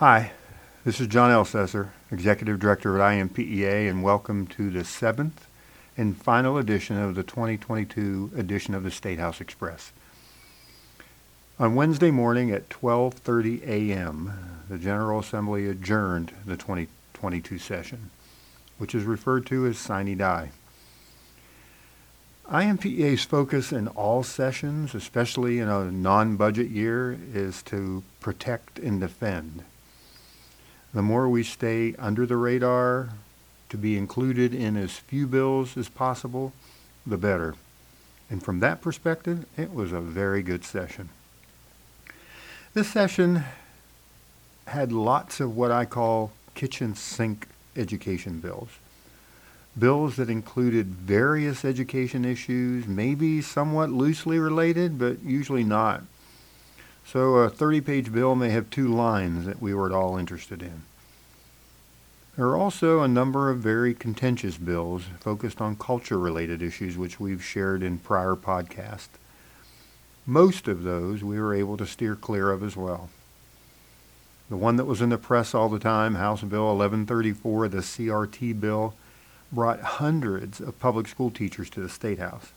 Hi, this is John Elcesser, Executive Director at INPEA, and welcome to the seventh and final edition of the 2022 edition of the State House Express. On Wednesday morning at 12:30 a.m., the General Assembly adjourned the 2022 session, which is referred to as sine die. INPEA's focus in all sessions, especially in a non-budget year, is to protect and defend. The more we stay under the radar, to be included in as few bills as possible, the better. And from that perspective, it was a very good session. This session had lots of what I call kitchen sink education bills. Bills that included various education issues, maybe somewhat loosely related, but usually not. So a 30-page bill may have two lines that we were at all interested in. There are also a number of very contentious bills focused on culture-related issues which we've shared in prior podcasts. Most of those we were able to steer clear of as well. The one that was in the press all the time, House Bill 1134, the CRT bill, brought hundreds of public school teachers to the State House.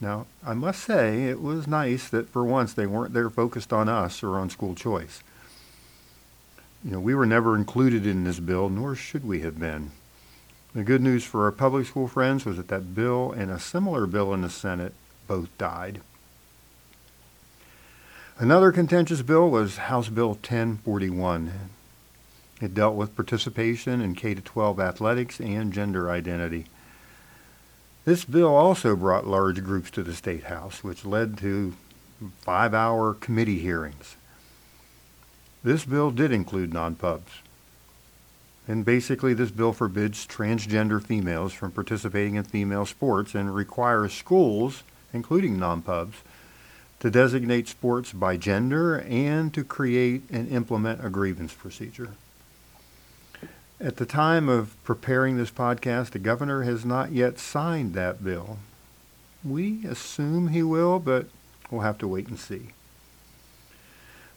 Now, I must say, it was nice that for once they weren't there focused on us or on school choice. You know, we were never included in this bill, nor should we have been. The good news for our public school friends was that that bill and a similar bill in the Senate both died. Another contentious bill was House Bill 1041. It dealt with participation in K-12 athletics and gender identity. This bill also brought large groups to the State House, which led to five-hour committee hearings. This bill did include non-pubs. And basically, this bill forbids transgender females from participating in female sports and requires schools, including non-pubs, to designate sports by gender and to create and implement a grievance procedure. At the time of preparing this podcast, the governor has not yet signed that bill. We assume he will, but we'll have to wait and see.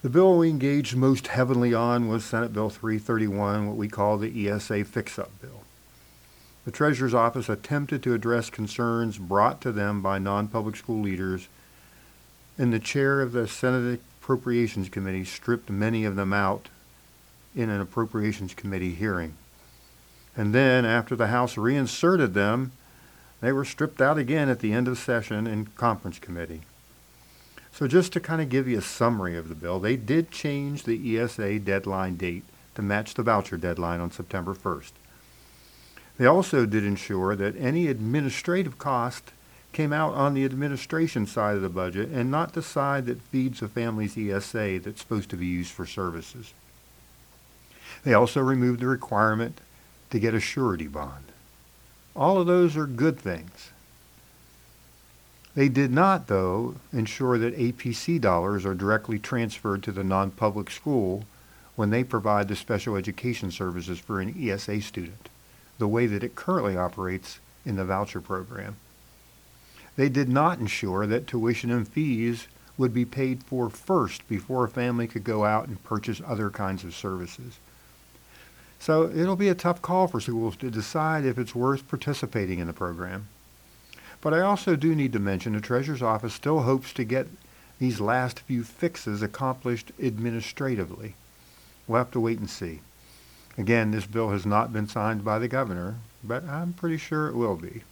The bill we engaged most heavily on was Senate Bill 331, what we call the ESA Fix-Up Bill. The Treasurer's Office attempted to address concerns brought to them by non-public school leaders and the chair of the Senate Appropriations Committee stripped many of them out in an Appropriations Committee hearing. And then, after the House reinserted them, they were stripped out again at the end of session in Conference Committee. So just to kind of give you a summary of the bill, they did change the ESA deadline date to match the voucher deadline on September 1st. They also did ensure that any administrative cost came out on the administration side of the budget and not the side that feeds a family's ESA that's supposed to be used for services. They also removed the requirement to get a surety bond. All of those are good things. They did not, though, ensure that APC dollars are directly transferred to the non-public school when they provide the special education services for an ESA student, the way that it currently operates in the voucher program. They did not ensure that tuition and fees would be paid for first before a family could go out and purchase other kinds of services. So it'll be a tough call for schools to decide if it's worth participating in the program. But I also do need to mention the Treasurer's Office still hopes to get these last few fixes accomplished administratively. We'll have to wait and see. Again, this bill has not been signed by the governor, but I'm pretty sure it will be.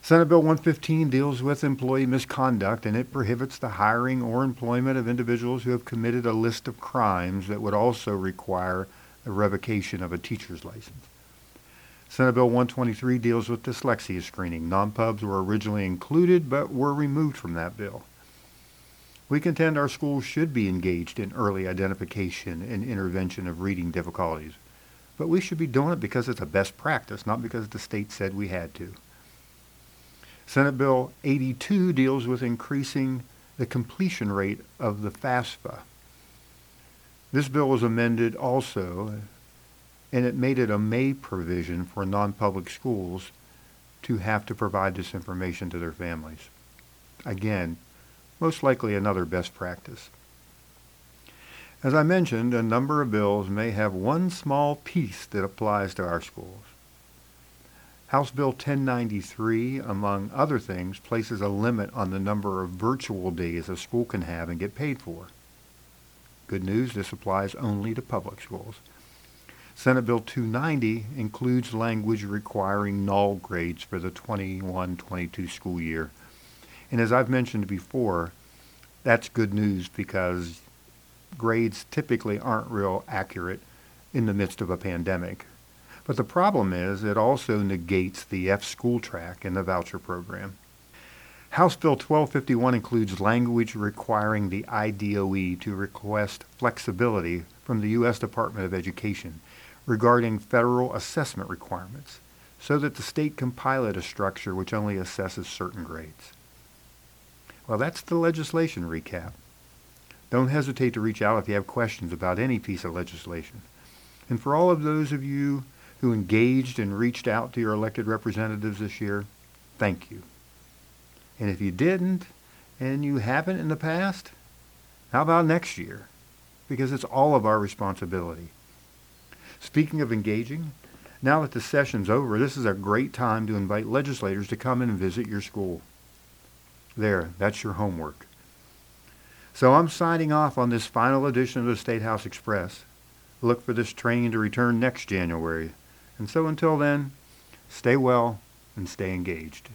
Senate Bill 115 deals with employee misconduct and it prohibits the hiring or employment of individuals who have committed a list of crimes that would also require the revocation of a teacher's license. Senate Bill 123 deals with dyslexia screening. Non-pubs were originally included but were removed from that bill. We contend our schools should be engaged in early identification and intervention of reading difficulties, but we should be doing it because it's a best practice, not because the state said we had to. Senate Bill 82 deals with increasing the completion rate of the FAFSA. This bill was amended also, and it made it a May provision for non-public schools to have to provide this information to their families. Again, most likely another best practice. As I mentioned, a number of bills may have one small piece that applies to our schools. House Bill 1093, among other things, places a limit on the number of virtual days a school can have and get paid for. Good news, this applies only to public schools. Senate Bill 290 includes language requiring null grades for the 21-22 school year. And as I've mentioned before, that's good news because grades typically aren't real accurate in the midst of a pandemic. But the problem is it also negates the F school track in the voucher program. House Bill 1251 includes language requiring the IDOE to request flexibility from the U.S. Department of Education regarding federal assessment requirements so that the state can pilot a structure which only assesses certain grades. Well, that's the legislation recap. Don't hesitate to reach out if you have questions about any piece of legislation. And for all of those of you who engaged and reached out to your elected representatives this year, thank you. And if you didn't, and you haven't in the past, how about next year? Because it's all of our responsibility. Speaking of engaging, now that the session's over, this is a great time to invite legislators to come in and visit your school. There, that's your homework. So I'm signing off on this final edition of the State House Express. Look for this train to return next January. And so until then, stay well and stay engaged.